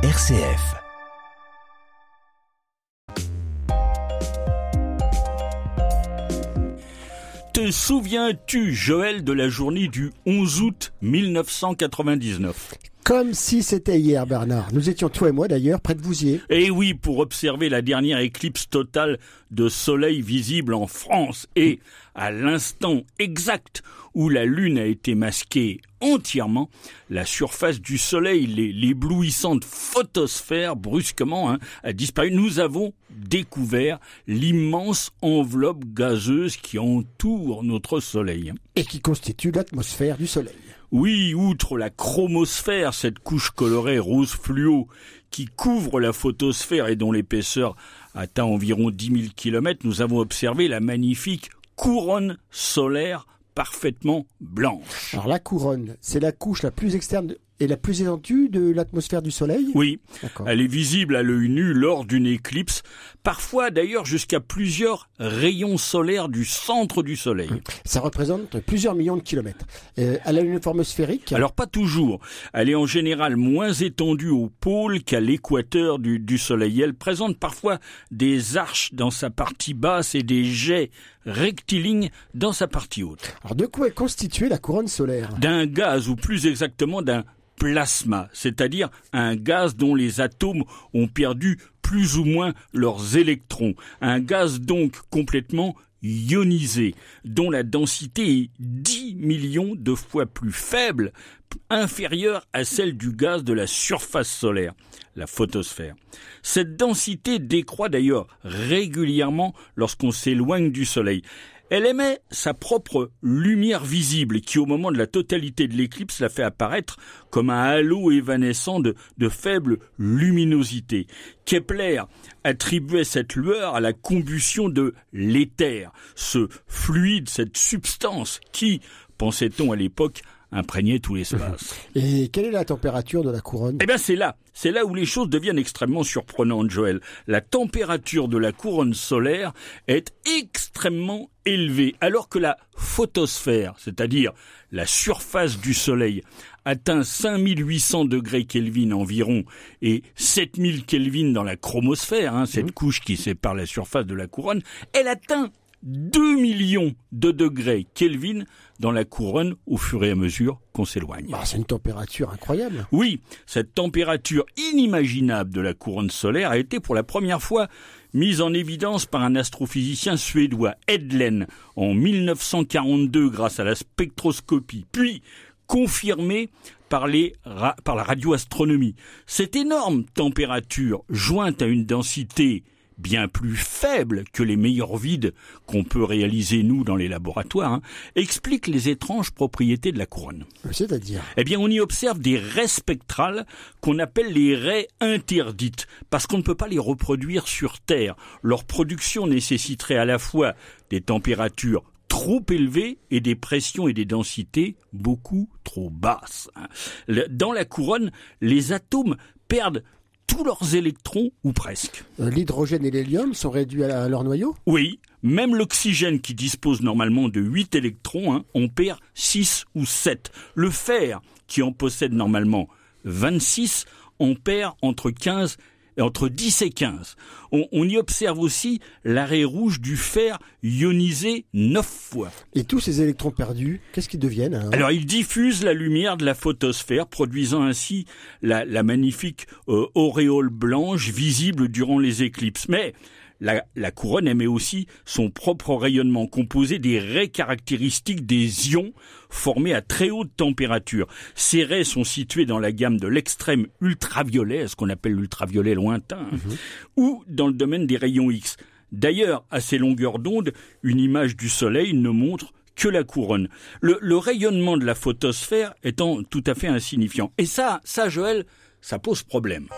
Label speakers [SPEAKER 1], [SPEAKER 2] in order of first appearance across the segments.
[SPEAKER 1] RCF.
[SPEAKER 2] Te souviens-tu, Joël, de la journée du 11 août 1999
[SPEAKER 3] Comme si c'était hier, Bernard. Nous étions, toi et moi d'ailleurs, près de Vouziers.
[SPEAKER 2] Eh oui, pour observer la dernière éclipse totale de soleil visible en France. Et à l'instant exact où la Lune a été masquée entièrement, la surface du Soleil, l'éblouissante photosphère, brusquement, hein, a disparu. Nous avons découvert l'immense enveloppe gazeuse qui entoure notre Soleil.
[SPEAKER 3] Et qui constitue l'atmosphère du Soleil.
[SPEAKER 2] Oui, outre la chromosphère, cette couche colorée rose fluo qui couvre la photosphère et dont l'épaisseur atteint environ 10 000 km, nous avons observé la magnifique couronne solaire parfaitement blanche.
[SPEAKER 3] Alors la couronne, c'est la couche la plus externe et la plus étendue de l'atmosphère du Soleil?
[SPEAKER 2] Oui, elle est visible à l'œil nu lors d'une éclipse, parfois d'ailleurs jusqu'à plusieurs rayons solaires du centre du Soleil.
[SPEAKER 3] Ça représente plusieurs millions de kilomètres. Euh, elle a une forme sphérique?
[SPEAKER 2] Alors pas toujours. Elle est en général moins étendue au pôle qu'à l'équateur du, du Soleil. Elle présente parfois des arches dans sa partie basse et des jets rectilignes dans sa partie haute.
[SPEAKER 3] Alors de quoi est constituée la couronne solaire?
[SPEAKER 2] D'un gaz, ou plus exactement d'un plasma, c'est-à-dire un gaz dont les atomes ont perdu plus ou moins leurs électrons. Un gaz donc complètement ionisé, dont la densité est 10 millions de fois plus faible, inférieure à celle du gaz de la surface solaire, la photosphère. Cette densité décroît d'ailleurs régulièrement lorsqu'on s'éloigne du Soleil. Elle émet sa propre lumière visible qui, au moment de la totalité de l'éclipse, la fait apparaître comme un halo évanescent de, de faible luminosité. Kepler attribuait cette lueur à la combustion de l'éther, ce fluide, cette substance qui, pensait-on à l'époque, imprégnait tout l'espace.
[SPEAKER 3] Et quelle est la température de la couronne?
[SPEAKER 2] Eh bien, c'est là, c'est là où les choses deviennent extrêmement surprenantes, Joël. La température de la couronne solaire est extrêmement élevée, alors que la photosphère, c'est-à-dire la surface du Soleil, atteint 5800 degrés Kelvin environ et 7000 Kelvin dans la chromosphère, hein, cette mmh. couche qui sépare la surface de la couronne, elle atteint 2 millions de degrés Kelvin dans la couronne au fur et à mesure qu'on s'éloigne.
[SPEAKER 3] Bah, c'est une température incroyable.
[SPEAKER 2] Oui, cette température inimaginable de la couronne solaire a été pour la première fois mise en évidence par un astrophysicien suédois, Edlen, en 1942 grâce à la spectroscopie, puis confirmée par, les par la radioastronomie. Cette énorme température, jointe à une densité bien plus faible que les meilleurs vides qu'on peut réaliser nous dans les laboratoires, hein, explique les étranges propriétés de la couronne.
[SPEAKER 3] C'est-à-dire?
[SPEAKER 2] Eh bien, on y observe des raies spectrales qu'on appelle les raies interdites, parce qu'on ne peut pas les reproduire sur Terre. Leur production nécessiterait à la fois des températures trop élevées et des pressions et des densités beaucoup trop basses. Hein. Dans la couronne, les atomes perdent tous leurs électrons, ou presque.
[SPEAKER 3] Euh, l'hydrogène et l'hélium sont réduits à leur noyau?
[SPEAKER 2] Oui, même l'oxygène qui dispose normalement de 8 électrons, hein, on perd 6 ou 7. Le fer, qui en possède normalement 26, on perd entre 15 entre 10 et 15. On, y observe aussi l'arrêt rouge du fer ionisé 9 fois.
[SPEAKER 3] Et tous ces électrons perdus, qu'est-ce qu'ils deviennent hein?
[SPEAKER 2] Alors ils diffusent la lumière de la photosphère, produisant ainsi la, magnifique euh, auréole blanche visible durant les éclipses. Mais la, couronne émet aussi son propre rayonnement composé des raies caractéristiques des ions formés à très haute température. Ces raies sont situées dans la gamme de l'extrême ultraviolet, ce qu'on appelle l'ultraviolet lointain, mhm. ou dans le domaine des rayons X. D'ailleurs, à ces longueurs d'onde, une image du Soleil ne montre que la couronne. Le, le, rayonnement de la photosphère étant tout à fait insignifiant. Et ça, ça, Joël, ça pose problème.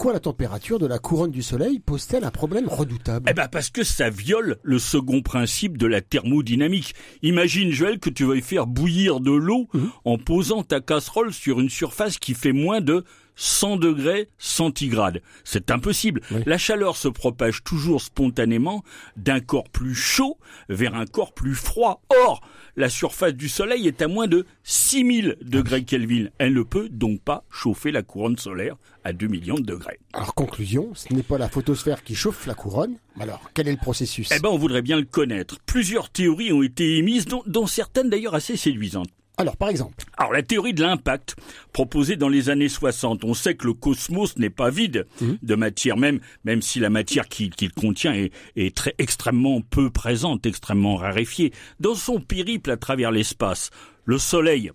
[SPEAKER 3] Pourquoi la température de la couronne du Soleil pose-t-elle un problème redoutable
[SPEAKER 2] Eh ben parce que ça viole le second principe de la thermodynamique. Imagine Joël que tu veuilles faire bouillir de l'eau mmh. en posant ta casserole sur une surface qui fait moins de 100 degrés centigrades. C'est impossible.
[SPEAKER 3] Oui.
[SPEAKER 2] La chaleur se propage toujours spontanément d'un corps plus chaud vers un corps plus froid. Or, la surface du Soleil est à moins de 6000 degrés Kelvin. Elle ne peut donc pas chauffer la couronne solaire à 2 millions de degrés.
[SPEAKER 3] Alors conclusion, ce n'est pas la photosphère qui chauffe la couronne. Alors quel est le processus?
[SPEAKER 2] Eh ben, on voudrait bien le connaître. Plusieurs théories ont été émises, dont, dont certaines d'ailleurs assez séduisantes.
[SPEAKER 3] Alors par exemple,
[SPEAKER 2] Alors la théorie de l'impact, proposée dans les années 60, on sait que le cosmos n'est pas vide de matière, même même si la matière qu'il contient est, est très extrêmement peu présente, extrêmement raréfiée. Dans son périple à travers l'espace, le Soleil,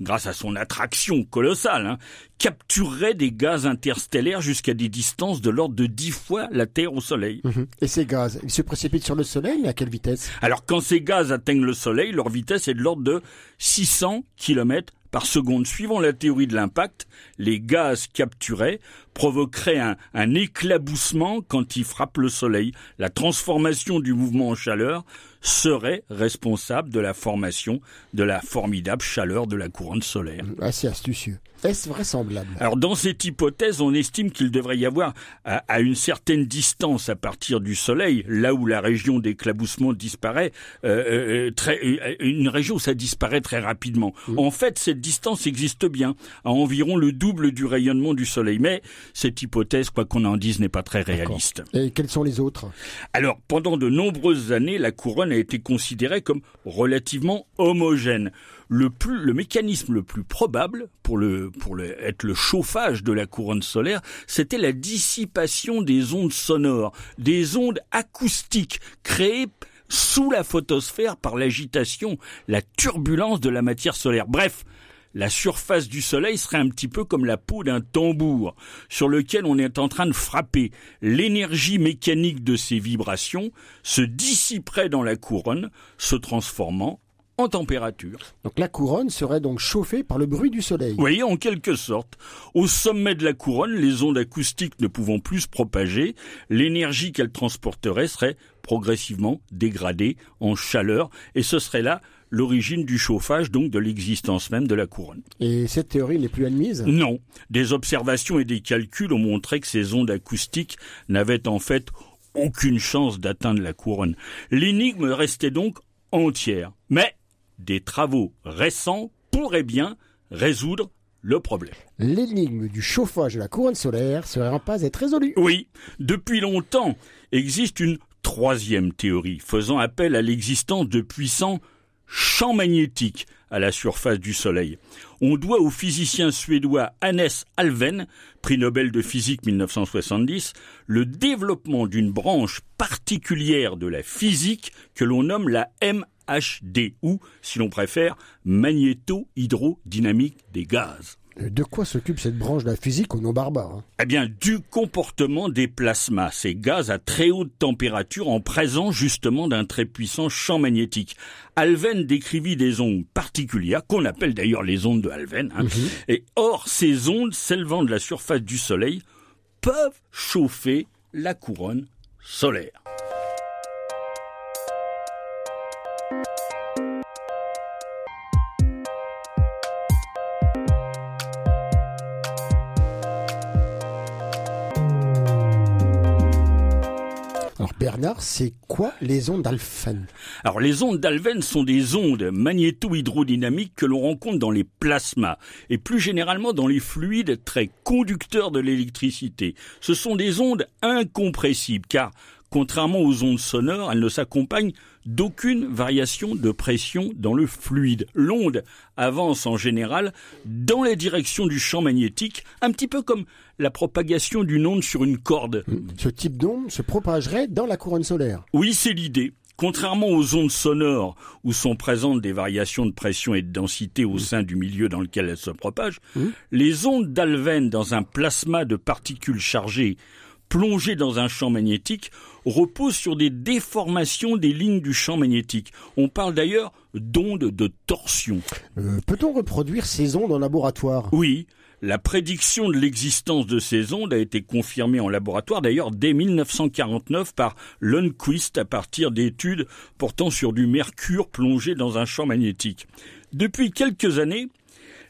[SPEAKER 2] grâce à son attraction colossale, hein, capturerait des gaz interstellaires jusqu'à des distances de l'ordre de 10 fois la Terre au Soleil.
[SPEAKER 3] Mhm. et ces gaz, ils se précipitent sur le Soleil, à quelle vitesse?
[SPEAKER 2] Alors quand ces gaz atteignent le Soleil, leur vitesse est de l'ordre de 600 km par seconde. Suivant la théorie de l'impact, les gaz capturés provoqueraient un, un éclaboussement quand ils frappent le Soleil. La transformation du mouvement en chaleur serait responsable de la formation de la formidable chaleur de la couronne solaire.
[SPEAKER 3] Assez astucieux. Est-ce vraisemblable?
[SPEAKER 2] Alors dans cette hypothèse, on estime qu'il devrait y avoir à, à une certaine distance à partir du Soleil, là où la région d'éclaboussement disparaît, euh, euh, très, euh, une région où ça disparaît très rapidement. En fait, cette distance existe bien, à environ le double du rayonnement du Soleil. Mais cette hypothèse, quoi qu'on en dise, n'est pas très réaliste.
[SPEAKER 3] Et quels sont les autres?
[SPEAKER 2] Alors, pendant de nombreuses années, la couronne a été considérée comme relativement homogène. Le, plus, le mécanisme le plus probable pour, le, pour être le chauffage de la couronne solaire, c'était la dissipation des ondes sonores, des ondes acoustiques créées sous la photosphère par l'agitation, la turbulence de la matière solaire. Bref, la surface du Soleil serait un petit peu comme la peau d'un tambour sur lequel on est en train de frapper. L'énergie mécanique de ces vibrations se dissiperait dans la couronne, se transformant en température.
[SPEAKER 3] Donc la couronne serait donc chauffée par le bruit du Soleil.
[SPEAKER 2] Vous voyez, en quelque sorte, au sommet de la couronne, les ondes acoustiques ne pouvant plus se propager, l'énergie qu'elles transporteraient serait progressivement dégradée en chaleur, et ce serait là l'origine du chauffage, donc de l'existence même de la couronne.
[SPEAKER 3] Et cette théorie n'est plus admise?
[SPEAKER 2] Non, des observations et des calculs ont montré que ces ondes acoustiques n'avaient en fait aucune chance d'atteindre la couronne. L'énigme restait donc entière. Mais des travaux récents pourraient bien résoudre le problème.
[SPEAKER 3] L'énigme du chauffage de la couronne solaire serait en passe d'être résolue.
[SPEAKER 2] Oui, depuis longtemps existe une troisième théorie faisant appel à l'existence de puissants champs magnétiques à la surface du Soleil. On doit au physicien suédois Hannes Alven, prix Nobel de physique 1970, le développement d'une branche particulière de la physique que l'on nomme la MHD, ou, si l'on préfère, magnéto-hydrodynamique des gaz.
[SPEAKER 3] Euh, De quoi s'occupe cette branche de la physique au nom barbare hein?
[SPEAKER 2] Eh bien, du comportement des plasmas, ces gaz à très haute température en présence justement d'un très puissant champ magnétique. Alven décrivit des ondes particulières, qu'on appelle d'ailleurs les ondes de Alven, hein. et or, ces ondes s'élevant de la surface du Soleil peuvent chauffer la couronne solaire.
[SPEAKER 3] C'est quoi les ondes d'Alphen?
[SPEAKER 2] Alors les ondes d'Alven sont des ondes magnéto-hydrodynamiques que l'on rencontre dans les plasmas et plus généralement dans les fluides très conducteurs de l'électricité. Ce sont des ondes incompressibles car contrairement aux ondes sonores, elles ne s'accompagnent d'aucune variation de pression dans le fluide. L'onde avance en général dans la direction du champ magnétique, un petit peu comme la propagation d'une onde sur une corde.
[SPEAKER 3] Ce type d'onde se propagerait dans la couronne solaire.
[SPEAKER 2] Oui, c'est l'idée. Contrairement aux ondes sonores, où sont présentes des variations de pression et de densité au sein du milieu dans lequel elles se propagent, les ondes d'Alven dans un plasma de particules chargées plongées dans un champ magnétique reposent sur des déformations des lignes du champ magnétique. On parle d'ailleurs d'ondes de torsion.
[SPEAKER 3] Euh, Peut-on reproduire ces ondes en laboratoire?
[SPEAKER 2] Oui, la prédiction de l'existence de ces ondes a été confirmée en laboratoire d'ailleurs dès 1949 par Lundquist à partir d'études portant sur du mercure plongé dans un champ magnétique. Depuis quelques années,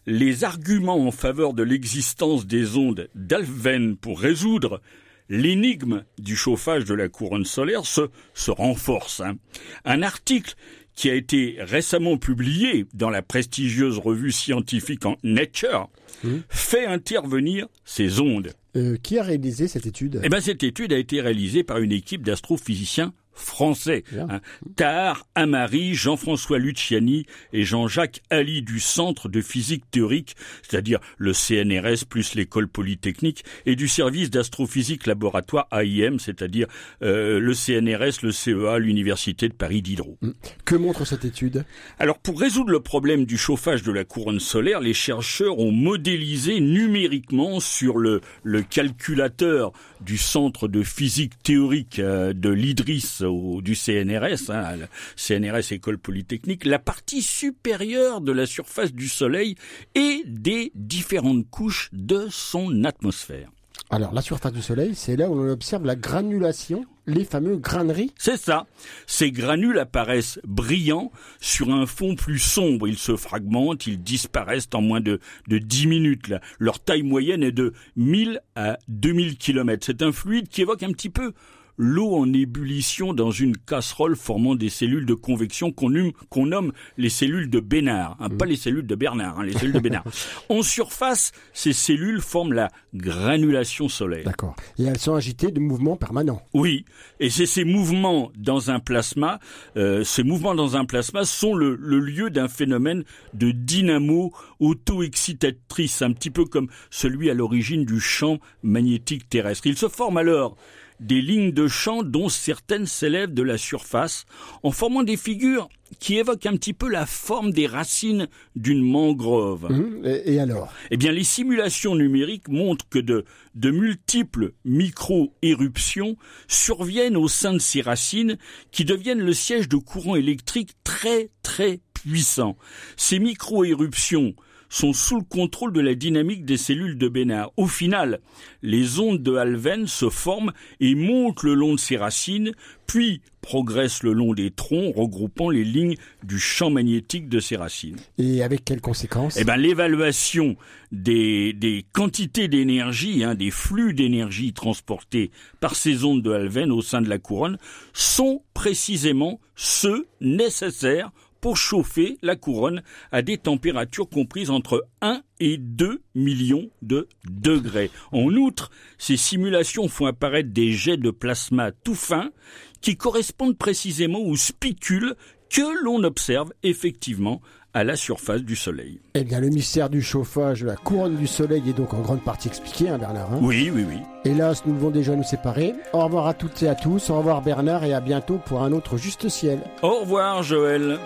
[SPEAKER 2] les arguments en faveur de l'existence des ondes d'Alfven pour résoudre l'énigme du chauffage de la couronne solaire se, se renforce. hein. Un article qui a été récemment publié dans la prestigieuse revue scientifique en Nature
[SPEAKER 3] Mmh.
[SPEAKER 2] fait intervenir ces ondes.
[SPEAKER 3] Euh, qui a réalisé cette étude?
[SPEAKER 2] Eh ben, cette étude a été réalisée par une équipe d'astrophysiciens français. Hein. Tahar Amari, Jean-François Luciani et Jean-Jacques Ali du Centre de physique théorique, c'est-à-dire le CNRS plus l'école polytechnique, et du service d'astrophysique laboratoire AIM, c'est-à-dire euh, le CNRS, le CEA, l'Université de Paris Diderot.
[SPEAKER 3] Que montre cette étude?
[SPEAKER 2] Alors pour résoudre le problème du chauffage de la couronne solaire, les chercheurs ont modélisé numériquement sur le, le calculateur du centre de physique théorique euh, de l'IDRIS ou du CNRS, hein, CNRS École Polytechnique, la partie supérieure de la surface du Soleil et des différentes couches de son atmosphère.
[SPEAKER 3] Alors, la surface du Soleil, c'est là où l'on observe la granulation, les fameux graineries.
[SPEAKER 2] C'est ça. Ces granules apparaissent brillants sur un fond plus sombre. Ils se fragmentent, ils disparaissent en moins de, de 10 minutes. Là. Leur taille moyenne est de 1000 à 2000 km. C'est un fluide qui évoque un petit peu l'eau en ébullition dans une casserole formant des cellules de convection qu'on nomme, nomme les cellules de Bénard. Hein, Pas les cellules de Bernard, hein, les cellules de Bénard. en surface, ces cellules forment la granulation solaire.
[SPEAKER 3] D'accord. Et elles sont agitées de mouvements permanents.
[SPEAKER 2] Oui, et c'est ces mouvements dans un plasma, euh, ces mouvements dans un plasma sont le, le lieu d'un phénomène de dynamo auto-excitatrice, un petit peu comme celui à l'origine du champ magnétique terrestre. Il se forme alors des lignes de champ dont certaines s'élèvent de la surface en formant des figures qui évoquent un petit peu la forme des racines d'une mangrove.
[SPEAKER 3] Hum, Et, et alors?
[SPEAKER 2] Eh bien, les simulations numériques montrent que de, de multiples micro-éruptions surviennent au sein de ces racines qui deviennent le siège de courants électriques très très puissants. Ces micro-éruptions sont sous le contrôle de la dynamique des cellules de Bénard. Au final, les ondes de Alven se forment et montent le long de ces racines, puis progressent le long des troncs, regroupant les lignes du champ magnétique de ces racines.
[SPEAKER 3] Et avec quelles conséquences?
[SPEAKER 2] Eh ben, l'évaluation des, des quantités d'énergie, hein, des flux d'énergie transportés par ces ondes de Alven au sein de la couronne sont précisément ceux nécessaires pour chauffer la couronne à des températures comprises entre 1 et 2 millions de degrés. En outre, ces simulations font apparaître des jets de plasma tout fins qui correspondent précisément aux spicules que l'on observe effectivement à la surface du Soleil.
[SPEAKER 3] Eh bien, le mystère du chauffage de la couronne du Soleil est donc en grande partie expliqué, hein, Bernard. hein
[SPEAKER 2] Oui, oui, oui.
[SPEAKER 3] Hélas, nous devons déjà nous séparer. Au revoir à toutes et à tous. Au revoir Bernard et à bientôt pour un autre Juste Ciel.
[SPEAKER 2] Au revoir Joël.